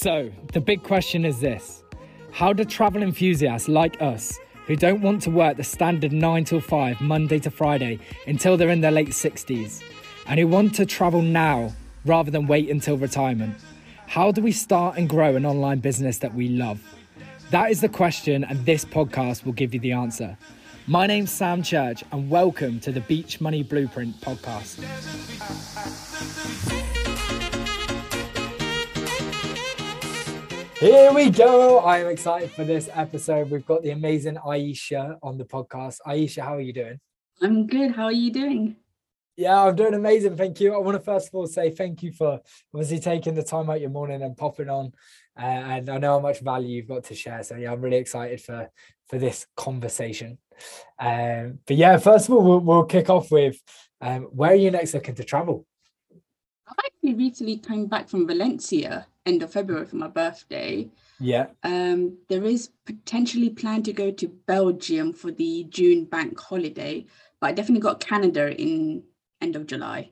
So, the big question is this How do travel enthusiasts like us, who don't want to work the standard 9 till 5, Monday to Friday, until they're in their late 60s, and who want to travel now rather than wait until retirement, how do we start and grow an online business that we love? That is the question, and this podcast will give you the answer. My name's Sam Church, and welcome to the Beach Money Blueprint podcast. Here we go. I am excited for this episode. We've got the amazing Ayesha on the podcast. Ayesha, how are you doing? I'm good. How are you doing? Yeah, I'm doing amazing. Thank you. I want to first of all say thank you for obviously taking the time out your morning and popping on. Uh, and I know how much value you've got to share. So yeah, I'm really excited for for this conversation. Um, but yeah, first of all, we'll, we'll kick off with um, where are you next looking to travel? I actually recently came back from Valencia end of February for my birthday. Yeah. Um, there is potentially plan to go to Belgium for the June bank holiday, but I definitely got Canada in end of July.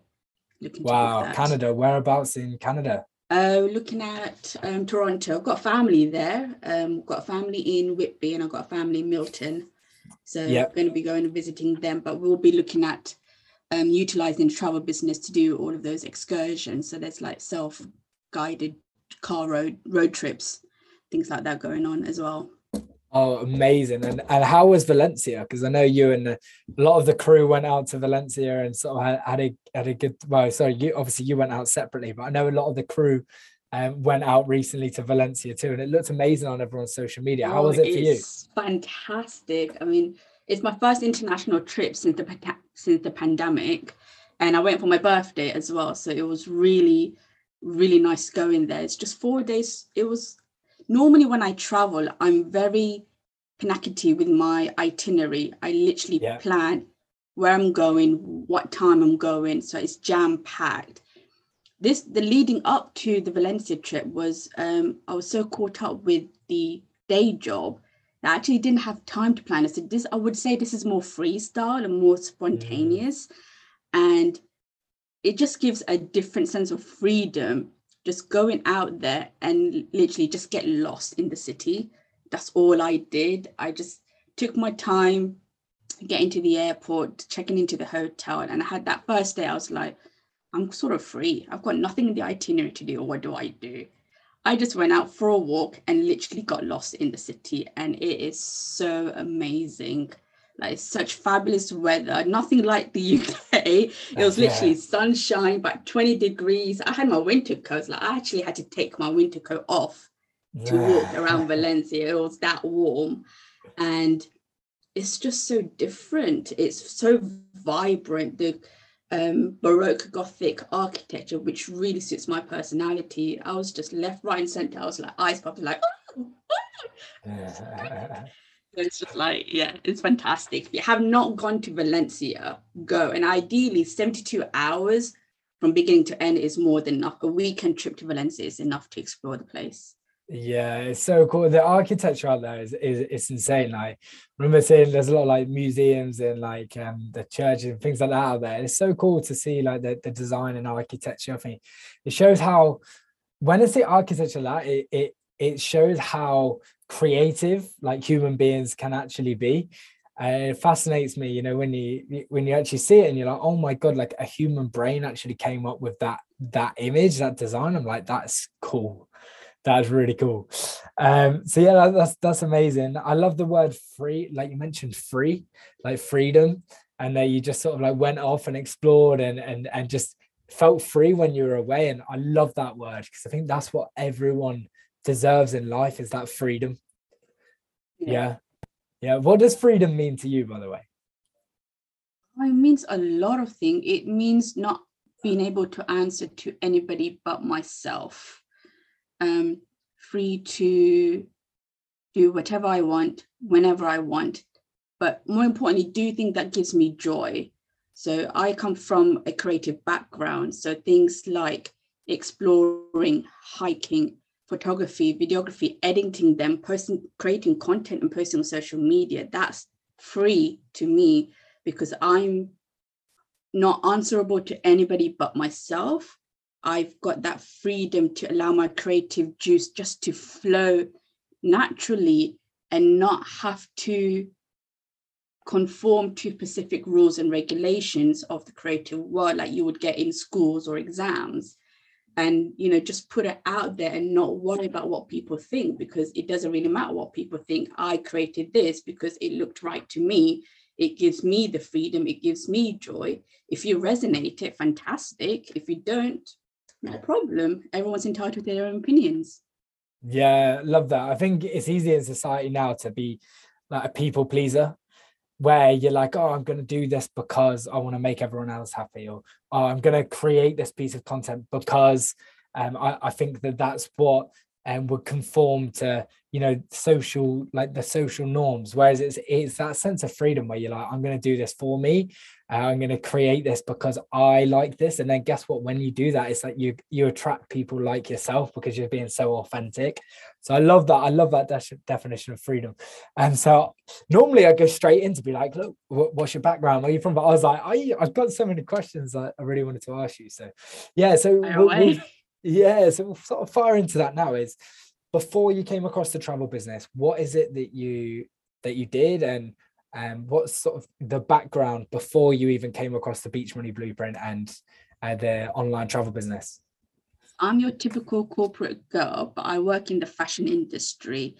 Looking wow, Canada. Whereabouts in Canada? Uh, looking at um, Toronto. I've got family there. Um, got a family in Whitby and I've got a family in Milton. So yep. I'm going to be going and visiting them, but we'll be looking at um, utilizing the travel business to do all of those excursions. So there's like self-guided car road road trips, things like that going on as well. Oh, amazing! And and how was Valencia? Because I know you and a lot of the crew went out to Valencia and sort of had, had a had a good. Well, sorry, you obviously you went out separately, but I know a lot of the crew um, went out recently to Valencia too, and it looked amazing on everyone's social media. How oh, was it for you? Fantastic. I mean, it's my first international trip since the since the pandemic, and I went for my birthday as well. So it was really really nice going there. It's just four days. It was normally when I travel, I'm very panicky with my itinerary. I literally yeah. plan where I'm going, what time I'm going. So it's jam packed. This the leading up to the Valencia trip was um, I was so caught up with the day job I actually didn't have time to plan it. So this I would say this is more freestyle and more spontaneous. Mm. And it just gives a different sense of freedom just going out there and literally just get lost in the city that's all i did i just took my time getting to the airport checking into the hotel and i had that first day i was like i'm sort of free i've got nothing in the itinerary to do what do i do i just went out for a walk and literally got lost in the city and it is so amazing like such fabulous weather, nothing like the UK. It was literally yeah. sunshine, but 20 degrees. I had my winter coat. Like I actually had to take my winter coat off yeah. to walk around Valencia. It was that warm. And it's just so different. It's so vibrant. The um, Baroque Gothic architecture, which really suits my personality. I was just left, right, and center. I was like eyes popping, like, oh, oh. it's just like yeah it's fantastic if you have not gone to valencia go and ideally 72 hours from beginning to end is more than enough a weekend trip to valencia is enough to explore the place yeah it's so cool. The architecture out there is, is it's insane. Like remember seeing there's a lot of like museums and like um the churches and things like that out there. It's so cool to see like the, the design and architecture i think it shows how when i say architecture that it, it it shows how creative like human beings can actually be. Uh, it fascinates me you know when you when you actually see it and you're like oh my god like a human brain actually came up with that that image that design. I'm like that's cool that's really cool um so yeah that, that's that's amazing i love the word free like you mentioned free like freedom and then you just sort of like went off and explored and and and just felt free when you were away and i love that word because i think that's what everyone deserves in life is that freedom. Yeah. yeah. Yeah. What does freedom mean to you, by the way? It means a lot of things. It means not being able to answer to anybody but myself. Um, free to do whatever I want, whenever I want. But more importantly, do things that gives me joy. So I come from a creative background. So things like exploring, hiking, photography, videography, editing them, person creating content and posting on social media, that's free to me because I'm not answerable to anybody but myself. I've got that freedom to allow my creative juice just to flow naturally and not have to conform to specific rules and regulations of the creative world like you would get in schools or exams. And you know just put it out there and not worry about what people think because it doesn't really matter what people think. I created this because it looked right to me. It gives me the freedom. It gives me joy. If you resonate it fantastic. If you don't no problem everyone's entitled to their own opinions. Yeah love that. I think it's easy in society now to be like a people pleaser where you're like, oh, I'm going to do this because I want to make everyone else happy, or oh, I'm going to create this piece of content because um, I, I think that that's what um, would conform to you know social like the social norms. Whereas it's it's that sense of freedom where you're like i'm going to do this for me. Uh, i'm going to create this because i like this. And then guess what? When you do that it's like you you attract people like yourself because you're being so authentic. So i love that i love that de- definition of freedom. And so normally i go straight in to be like look what's your background? Where are you from? But i was like I, i've got so many questions that i really wanted to ask you. So yeah so yeah so we'll sort of fire into that now is before you came across the travel business what is it that you that you did? And um, what's sort of the background before you even came across the beach money blueprint and uh, the online travel business? I'm your typical corporate girl but i work in the fashion industry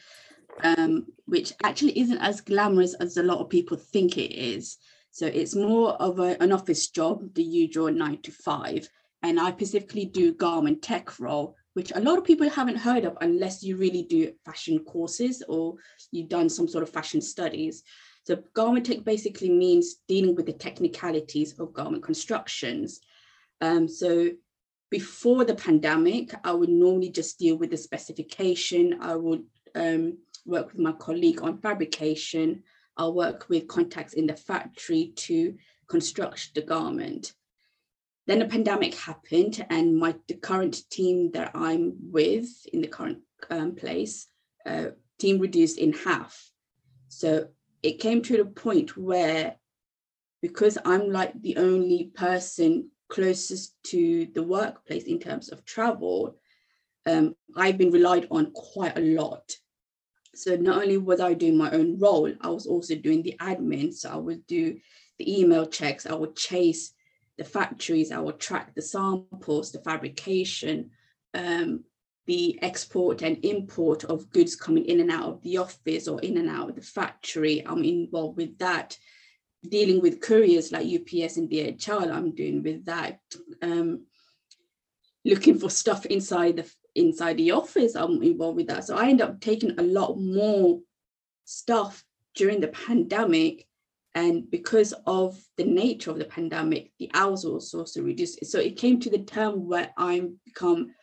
um, which actually isn't as glamorous as a lot of people think it is. So it's more of a, an office job the usual nine to five and i specifically do garment tech role which a lot of people haven't heard of unless you really do fashion courses or you've done some sort of fashion studies. So garment tech basically means dealing with the technicalities of garment constructions. Um, so before the pandemic, I would normally just deal with the specification. I would um, work with my colleague on fabrication. I'll work with contacts in the factory to construct the garment. Then the pandemic happened, and my the current team that I'm with in the current um, place, uh, team reduced in half. So it came to the point where, because I'm like the only person closest to the workplace in terms of travel, um, I've been relied on quite a lot. So not only was I doing my own role, I was also doing the admin. So I would do the email checks, I would chase the factories, I will track the samples, the fabrication, um, the export and import of goods coming in and out of the office or in and out of the factory. I'm involved with that. Dealing with couriers like UPS and DHL, I'm doing with that. Um, looking for stuff inside the inside the office, I'm involved with that. So I end up taking a lot more stuff during the pandemic and because of the nature of the pandemic, the hours were also reduced. So it came to the term where I'm become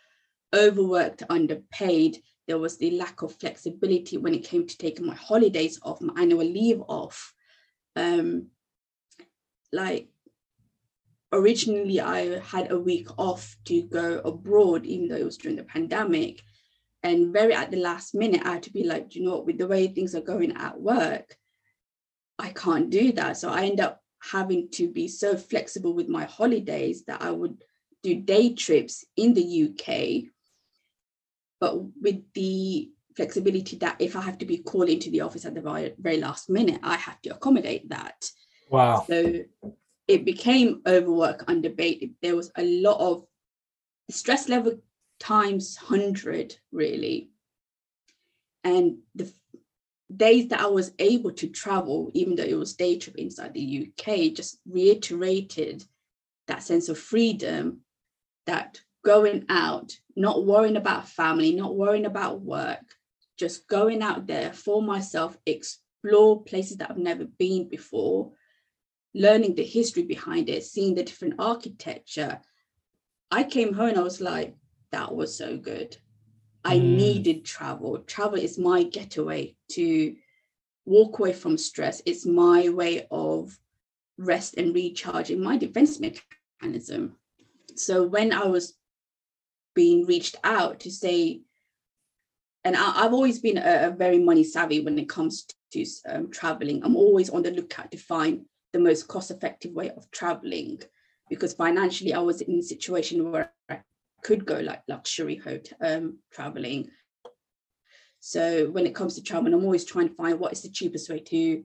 overworked, underpaid. There was the lack of flexibility when it came to taking my holidays off, my annual leave off. Um, like originally, I had a week off to go abroad, even though it was during the pandemic. And very at the last minute, I had to be like, you know, with the way things are going at work, I can't do that. So I end up having to be so flexible with my holidays that I would do day trips in the UK, but with the flexibility that if I have to be called into the office at the very, last minute, I have to accommodate that. Wow. So it became overwork, underpaid. There was a lot of stress level times 100, really. And the days that I was able to travel, even though it was day trip inside the UK, just reiterated that sense of freedom that going out, not worrying about family, not worrying about work, just going out there for myself, explore places that I've never been before, learning the history behind it, seeing the different architecture. I came home and I was like, that was so good. I mm. needed travel. Travel is my getaway to walk away from stress. It's my way of rest and recharging my defense mechanism. So when I was being reached out to say, and I, have always been a, a, very money savvy when it comes to um, traveling. I'm always on the lookout to find the most cost effective way of traveling because financially I was in a situation where could go like luxury hotel um, traveling. So when it comes to travel, I'm always trying to find what is the cheapest way to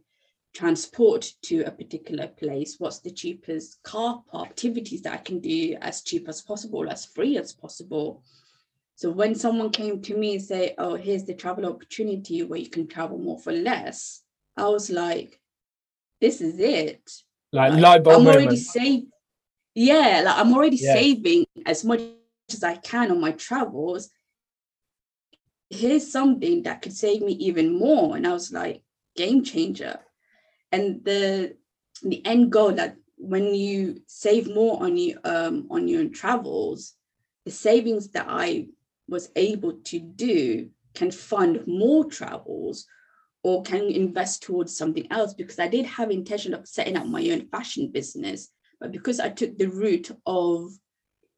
transport to a particular place. What's the cheapest car park activities that I can do as cheap as possible, as free as possible. So when someone came to me and say, "Oh, here's the travel opportunity where you can travel more for less," I was like, "This is it." Like, like I'm moment. already saving. Yeah, like I'm already yeah. saving as much as I can on my travels. Here's something that could save me even more. And I was like, game changer. And the the end goal that when you save more on you um on your travels, the savings that I was able to do can fund more travels or can invest towards something else because I did have intention of setting up my own fashion business, but because I took the route of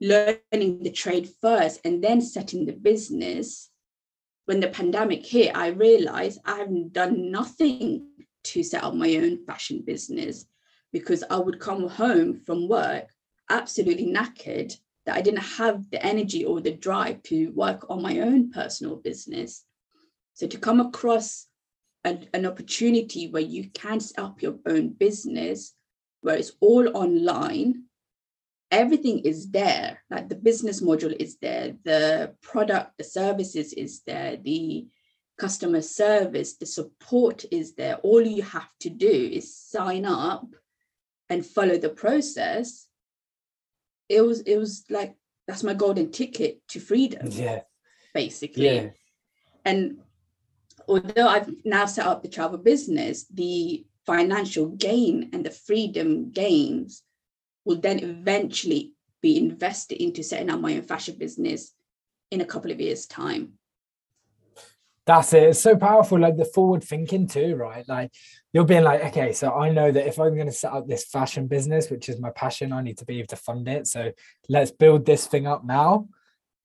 learning the trade first and then setting the business, when the pandemic hit, I realized I haven't done nothing to set up my own fashion business because I would come home from work absolutely knackered that I didn't have the energy or the drive to work on my own personal business. So to come across an, an opportunity where you can set up your own business, where it's all online, everything is there. Like the business module is there, the product, the services is there, the customer service, the support is there. All you have to do is sign up and follow the process. It was it was like that's my golden ticket to freedom. Yeah. Basically. Yeah. And although I've now set up the travel business, the financial gain and the freedom gains will then eventually be invested into setting up my own fashion business in a couple of years' time. That's it. It's so powerful, like the forward thinking too, right? Like you're being like, okay, so I know that if I'm going to set up this fashion business, which is my passion, I need to be able to fund it. So let's build this thing up now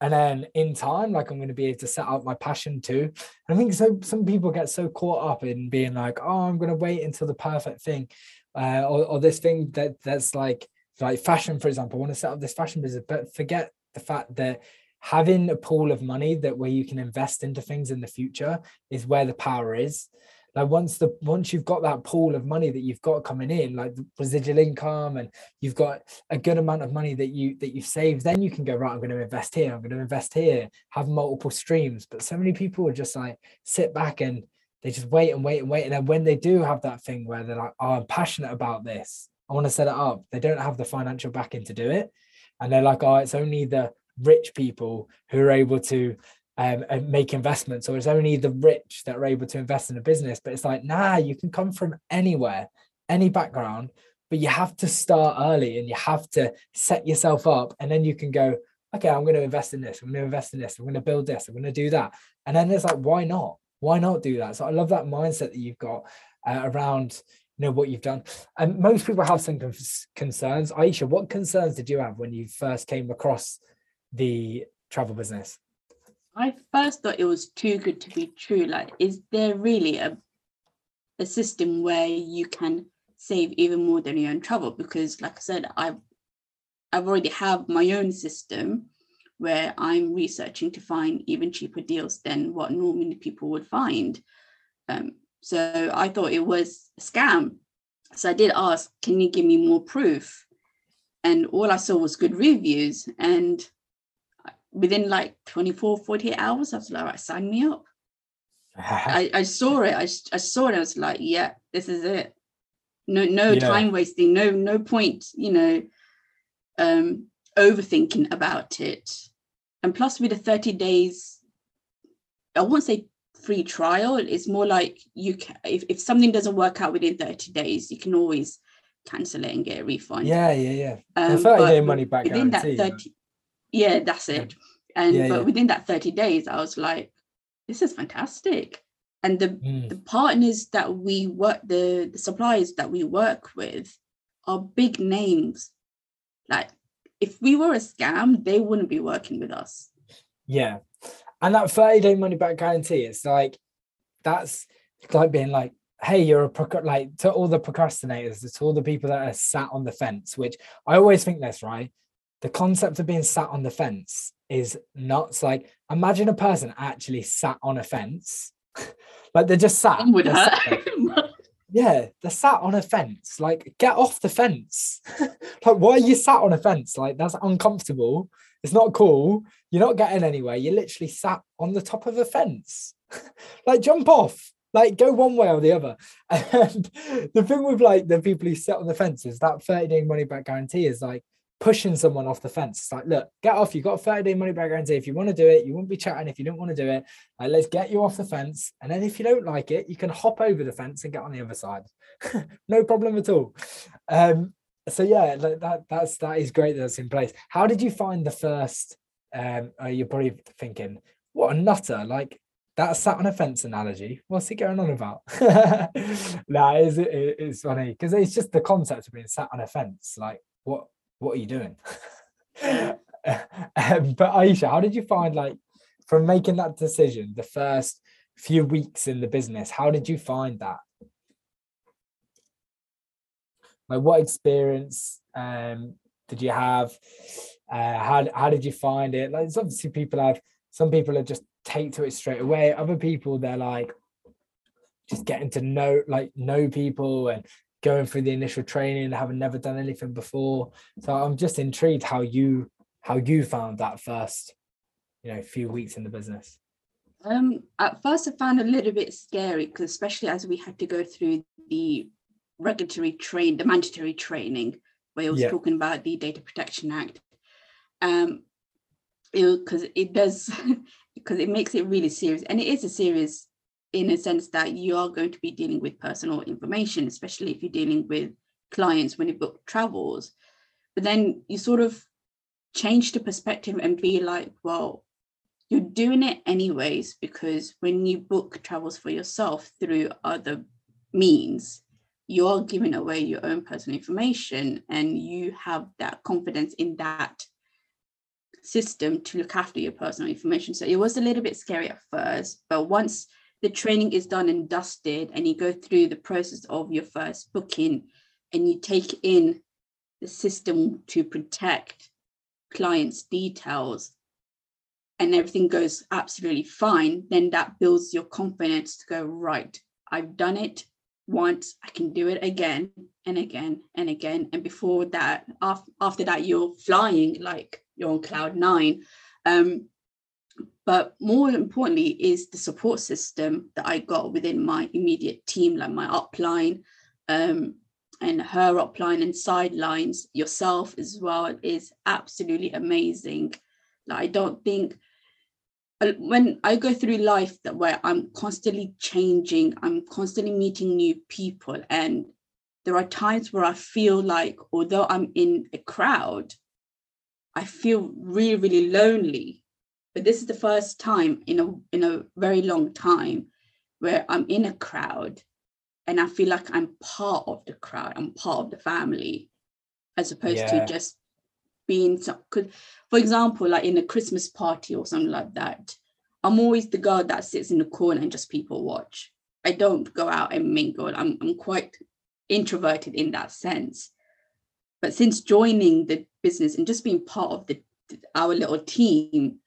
and then in time like i'm going to be able to set up my passion too and i think so some people get so caught up in being like oh i'm going to wait until the perfect thing uh, or, or this thing that that's like like fashion for example i want to set up this fashion business but forget the fact that having a pool of money that where you can invest into things in the future is where the power is. Like once the once you've got that pool of money that you've got coming in like residual income and you've got a good amount of money that you that you've saved then you can go right i'm going to invest here i'm going to invest here have multiple streams. But so many people are just like sit back and they just wait and wait and wait. And then when they do have that thing where they're like oh i'm passionate about this i want to set it up they don't have the financial backing to do it and they're like oh it's only the rich people who are able to um, and make investments, or it's only the rich that are able to invest in a business. But it's like, nah, you can come from anywhere, any background, but you have to start early and you have to set yourself up, and then you can go, okay, I'm going to invest in this, I'm going to invest in this, I'm going to build this, I'm going to do that, and then it's like, why not? Why not do that? So I love that mindset that you've got uh, around know what you've done and most people have some concerns ayesha what concerns did you have when you first came across the travel business I first thought it was too good to be true. Like, is there really a a system where you can save even more than your own travel? Because, like I said, I've I've already have my own system where I'm researching to find even cheaper deals than what normally people would find. Um, so I thought it was a scam. So I did ask, can you give me more proof? And all I saw was good reviews. And within like 24, 48 hours, I was like, right, sign me up. I, I saw it. I, I saw it. I was like, yeah, this is it. No, no yeah. time wasting. No, no point, you know, um, overthinking about it. And plus with the 30 days, I won't say free trial. It's more like you can if, if something doesn't work out within 30 days, you can always cancel it and get a refund. Yeah, yeah, yeah. Um, 30 day money back within guarantee, that 30, yeah, that's it. And yeah, but yeah. within that 30 days, I was like, this is fantastic. And the, mm. the partners that we work, the, the suppliers that we work with are big names. Like if we were a scam, they wouldn't be working with us. Yeah. And that 30 day money back guarantee, it's like that's like being like, hey, you're a like to all the procrastinators, to all the people that are sat on the fence, which I always think this, right? the concept of being sat on the fence is nuts. Like imagine a person actually sat on a fence. like they're just sat. Would hurt. sat yeah, they're sat on a fence. Like, get off the fence. like, why are you sat on a fence? Like, that's uncomfortable. It's not cool. You're not getting anywhere. You're literally sat on the top of a fence. like, jump off. Like, go one way or the other. And the thing with like the people who sit on the fence is that 30 day money back guarantee is like pushing someone off the fence. It's like, look, get off. You've got a 30 day money back guarantee. If you want to do it, you won't be chatting. If you don't want to do it, like, let's get you off the fence. And then if you don't like it, you can hop over the fence and get on the other side. no problem at all. Um, so yeah, that that's that is great that's in place. How did you find the first? Um, uh, you're probably thinking, what a nutter! Like that sat on a fence analogy. What's he going on about? nah, it's, it, it's funny because it's just the concept of being sat on a fence. Like, what what are you doing? um, but Ayesha, how did you find like from making that decision, the first few weeks in the business? How did you find that? Like, what experience um, did you have? Uh, how how did you find it? Like, it's obviously people have some people are just take to it straight away. Other people they're like just getting to know like know people and going through the initial training, having never done anything before. So I'm just intrigued how you how you found that first, you know, few weeks in the business. Um, at first, I found a little bit scary because, especially as we had to go through the regulatory train, the mandatory training, where it was Yeah. talking about the Data Protection Act. Um, because it, it does, because it makes it really serious, and it is a serious in a sense that you are going to be dealing with personal information, especially if you're dealing with clients when you book travels. But then you sort of change the perspective and be like, well, you're doing it anyways because when you book travels for yourself through other means you're giving away your own personal information and you have that confidence in that system to look after your personal information. So it was a little bit scary at first but once the training is done and dusted and you go through the process of your first booking and you take in the system to protect clients details and everything goes absolutely fine, then that builds your confidence to go, right, I've done it once, I can do it again and again and again. And before that, af- after that, you're flying like you're on cloud nine. Um, but more importantly is the support system that I got within my immediate team, like my upline um, and her upline and sidelines, yourself as well, is absolutely amazing. Like, I don't think when I go through life that where I'm constantly changing, I'm constantly meeting new people, and there are times where I feel like, although I'm in a crowd, I feel really, really lonely. But this is the first time in a in a very long time where I'm in a crowd and I feel like I'm part of the crowd, I'm part of the family, as opposed Yeah. to just being some could for example, like in a Christmas party or something like that, I'm always the girl that sits in the corner and just people watch. I don't go out and mingle. I'm I'm quite introverted in that sense. But since joining the business and just being part of the our little team,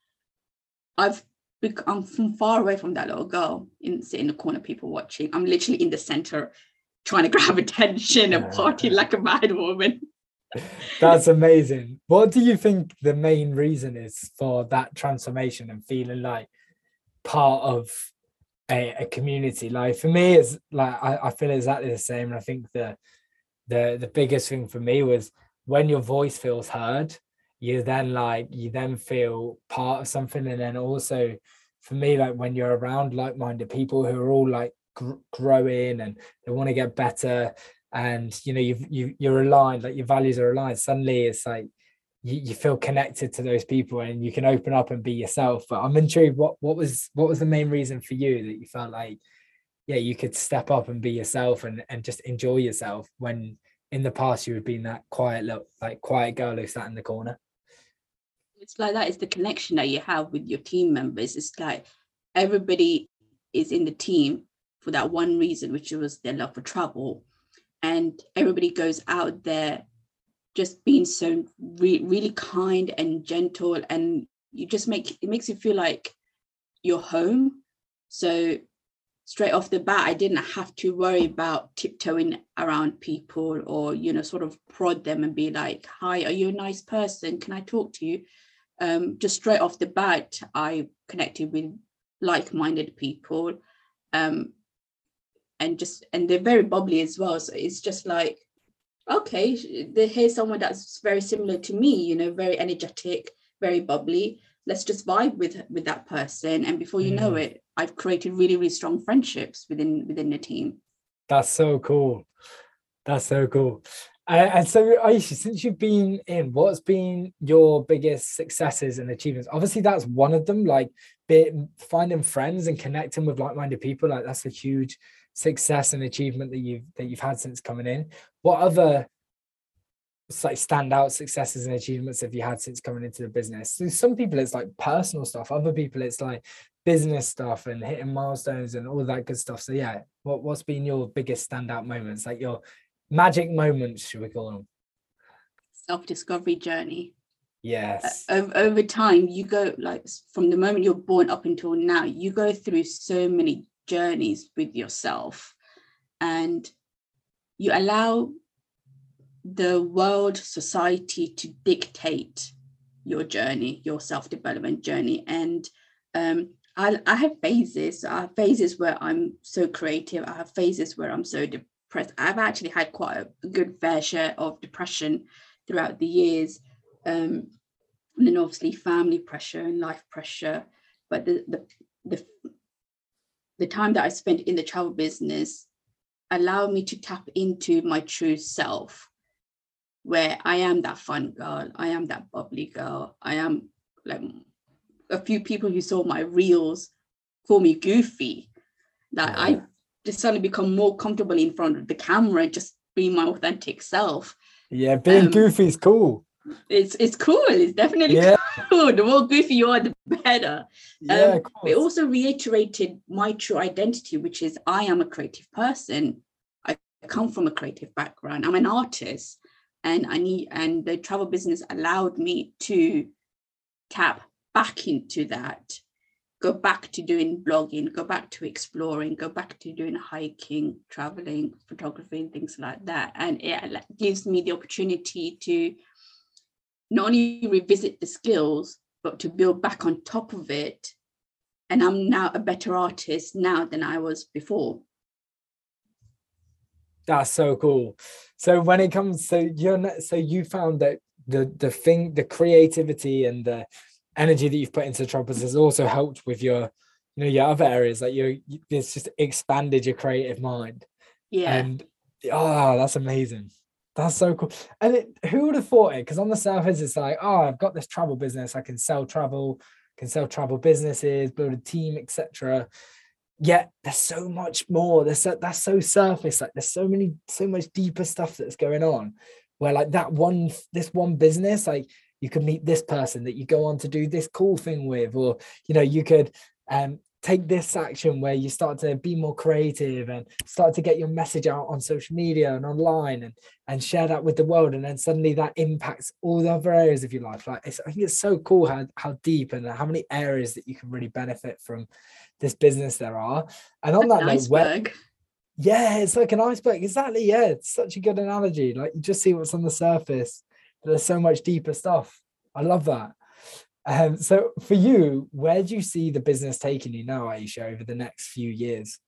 I've become I'm far away from that little girl in sit in the corner, people watching. I'm literally in the center, trying to grab attention and party like a mad woman. That's amazing. What do you think the main reason is for that transformation and feeling like part of a, a community? Like for me, it's like I, I feel exactly the same. And I think the the the biggest thing for me was when your voice feels heard, you then like you then feel part of something. And then also for me, like when you're around like-minded people who are all like gr- growing and they want to get better and you know you've you, you're aligned like your values are aligned suddenly it's like you, you feel connected to those people and you can open up and be yourself but i'm intrigued what what was what was the main reason for you that you felt like yeah you could step up and be yourself and and just enjoy yourself when in the past you had been that quiet look like quiet girl who sat in the corner It's like that is the connection that you have with your team members. It's like everybody is in the team for that one reason, which was their love for travel. And everybody goes out there just being so re- really kind and gentle and you just make it makes you feel like you're home. So straight off the bat i didn't have to worry about tiptoeing around people or you know sort of prod them and be like hi are you a nice person? Can i talk to you? Um, just straight off the bat i connected with like-minded people. Um, and just and they're very bubbly as well. So it's just like okay here's someone that's very similar to me you know very energetic very bubbly. Let's just vibe with with that person. And before you mm. know it i've created really really strong friendships within within the team. That's so cool. That's so cool. Uh, and so ayesha since you've been in what's been your biggest successes and achievements? Obviously that's one of them like be, finding friends and connecting with like-minded people like that's a huge success and achievement that you've that you've had since coming in. What other like standout successes and achievements have you had since coming into the business? So some people it's like personal stuff. Other people it's like business stuff and hitting milestones and all that good stuff. So yeah what, what's been your biggest standout moments? Like your magic moments should we call them self-discovery journey. Yes. Uh, over, over time you go like from the moment you're born up until now you go through so many journeys with yourself. And you allow the world society to dictate your journey your self-development journey. And um, I, I have phases. I have phases where i'm so creative. I have phases where i'm so depressed. I've actually had quite a good fair share of depression throughout the years. Um, and then obviously family pressure and life pressure. But the, the the the time that I spent in the travel business allowed me to tap into my true self, where I am that fun girl, I am that bubbly girl, I am like a few people who saw my reels call me goofy. That yeah. I just suddenly become more comfortable in front of the camera, just being my authentic self. Yeah, being um, goofy is cool it's it's cool. It's definitely yeah. Cool. The more goofy you are, the better. Yeah, um, it also reiterated my true identity, which is I am a creative person. I come from a creative background. I'm an artist, and I need and the travel business allowed me to tap back into that go back to doing blogging, go back to exploring, go back to doing hiking, traveling, photography, and things like that. And it gives me the opportunity to not only revisit the skills, but to build back on top of it. And I'm now a better artist now than I was before. That's so cool. So when it comes, so you're so you found that the the thing, the creativity and the energy that you've put into Trumpers has also helped with your, you know, your other areas. Like you, it's just expanded your creative mind. Yeah. And oh, that's amazing. That's so cool. And it, who would have thought it? Because on the surface, it's like, oh, I've got this travel business. I can sell travel, can sell travel businesses, build a team, etc. Yet there's so much more. There's so, that's so surface. Like there's so many, so much deeper stuff that's going on. Where like that one, this one business, like you could meet this person that you go on to do this cool thing with, or you know, you could um take this action where you start to be more creative and start to get your message out on social media and online and and share that with the world. And then suddenly that impacts all the other areas of your life. Like i think it's so cool how, how deep and how many areas that you can really benefit from this business there are. And on that note where, yeah it's like an iceberg. Exactly. Yeah it's such a good analogy. Like you just see what's on the surface there's so much deeper stuff. I love that um, so for you, where do you see the business taking you now, Ayesha, over the next few years?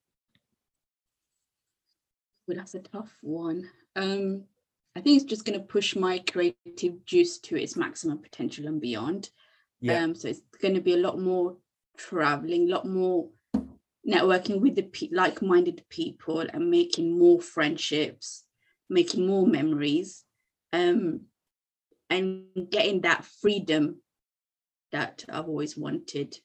Well, that's a tough one. Um, I think it's just going to push my creative juice to its maximum potential and beyond. Yeah. Um, so it's going to be a lot more traveling, a lot more networking with the like-minded people and making more friendships, making more memories, um, and getting that freedom that I've always wanted.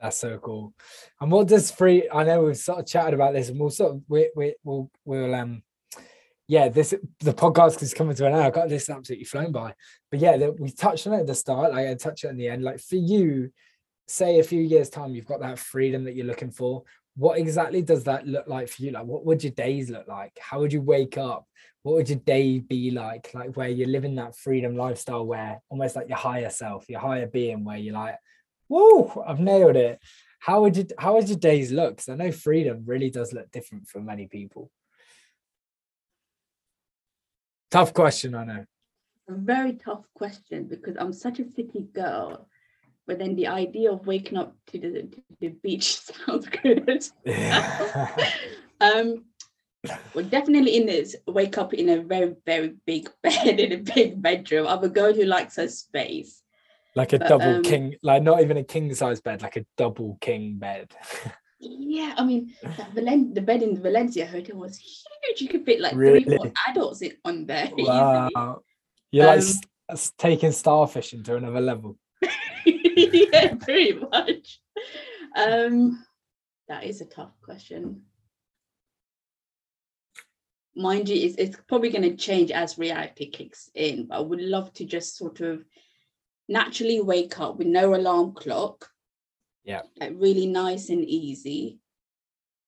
That's so cool. And what does free? I know we've sort of chatted about this, and we'll sort of we we we'll we'll um yeah this the podcast is coming to an end. I got this absolutely flown by, but yeah, we touched on it at the start. Like I touched it in the end. Like for you, say a few years time, you've got that freedom that you're looking for. What exactly does that look like for you? Like, what would your days look like? How would you wake up? What would your day be like? Like, where you're living that freedom lifestyle, where almost like your higher self, your higher being, where you're like, whoa, I've nailed it. How would you, how would your days look? Because I know freedom really does look different for many people. Tough question, I know. A very tough question because I'm such a city girl but then the idea of waking up to the, to the beach sounds good. um, well, definitely in this, wake up in a very, very big bed in a big bedroom. I'm a girl who likes her space. Like a but, double um, king, like not even a king size bed, like a double king bed. yeah, I mean, Valen- the bed in the Valencia hotel was huge. You could fit like really? three, four adults in, on there. Wow. Easily. You're um, like taking starfish into another level. yeah, pretty much. Um, that is a tough question. Mind you, it's, it's probably going to change as reality kicks in, but I would love to just sort of naturally wake up with no alarm clock. Yeah. Like really nice and easy.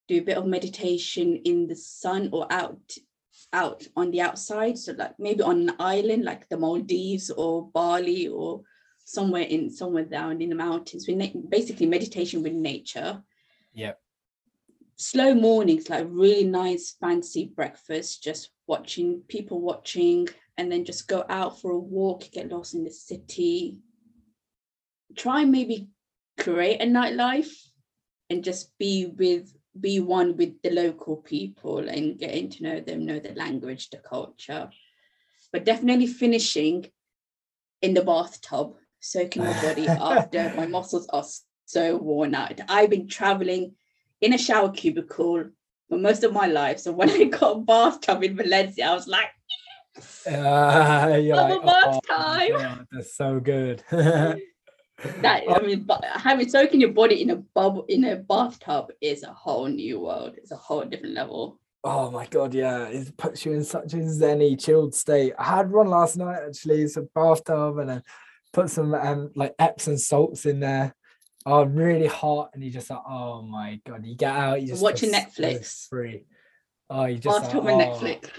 Do a bit of meditation in the sun or out out on the outside. So like maybe on an island like the Maldives or Bali or somewhere in somewhere down in the mountains with na- basically meditation with nature. Yeah slow mornings like really nice fancy breakfast just watching people watching and then just go out for a walk get lost in the city. Try and maybe create a nightlife and just be with be one with the local people and getting to know them know the language the culture. But definitely finishing in the bathtub soaking my body after my muscles are so worn out. I've been traveling in a shower cubicle for most of my life. So when I got a bathtub in Valencia, I was like, uh, you're like, oh, time. God, that's so good. that I mean, but having soaking your body in a bubble in a bathtub is a whole new world. It's a whole different level. Oh my god, yeah, it puts you in such a zenny, chilled state. I had one last night actually. It's a bathtub and a put some um, like Epsom salts in there. Oh, really hot, and you just like, oh my god, you get out, you just watching Netflix. Free. Oh, you just like, oh, Netflix.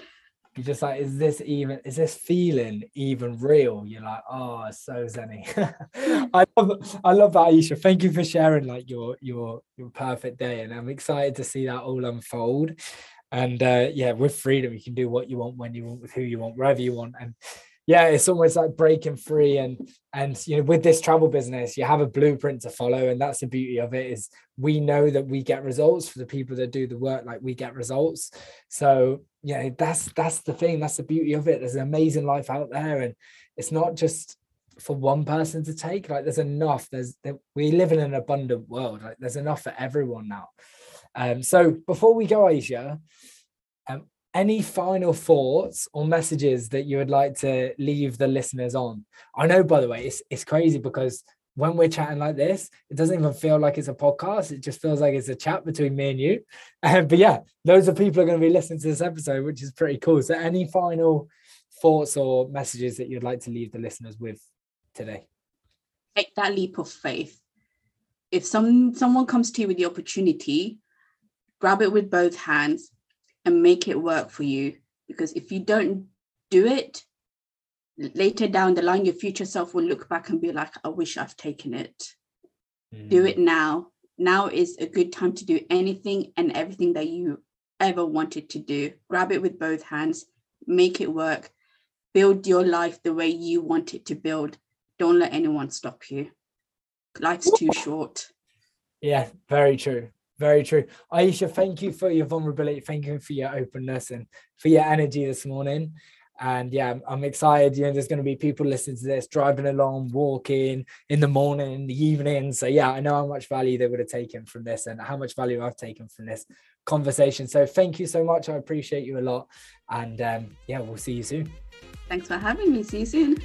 You just like, is this even? Is this feeling even real? You're like, oh, so zenny. I love, I love that, Ayesha. Thank you for sharing like your your your perfect day, and I'm excited to see that all unfold. And uh, yeah, with freedom, you can do what you want when you want with who you want, wherever you want, and yeah it's almost like breaking free and and you know with this travel business you have a blueprint to follow and that's the beauty of it is we know that we get results for the people that do the work like we get results. So yeah that's that's the thing that's the beauty of it. There's an amazing life out there and it's not just for one person to take like there's enough there's we live in an abundant world like there's enough for everyone now. Um so before we go Ayesha, um, any final thoughts or messages that you would like to leave the listeners on? I know, by the way, it's, it's crazy because when we're chatting like this, it doesn't even feel like it's a podcast. It just feels like it's a chat between me and you. Um, but yeah, loads of people are going to be listening to this episode, which is pretty cool. So, any final thoughts or messages that you'd like to leave the listeners with today? Take that leap of faith. If some someone comes to you with the opportunity, grab it with both hands and make it work for you. Because if you don't do it, later down the line, your future self will look back and be like, I wish I've taken it. Mm. Do it now. Now is a good time to do anything and everything that you ever wanted to do. Grab it with both hands, make it work, build your life the way you want it to build. Don't let anyone stop you. Life's too short. Yeah, very true. Very true. Ayesha, thank you for your vulnerability. Thank you for your openness and for your energy this morning. And yeah, I'm, excited. You know, there's going to be people listening to this, driving along, walking in the morning, in the evening. So yeah, I know how much value they would have taken from this and how much value I've taken from this conversation. So thank you so much. I appreciate you a lot. And um, yeah, we'll see you soon. Thanks for having me. See you soon.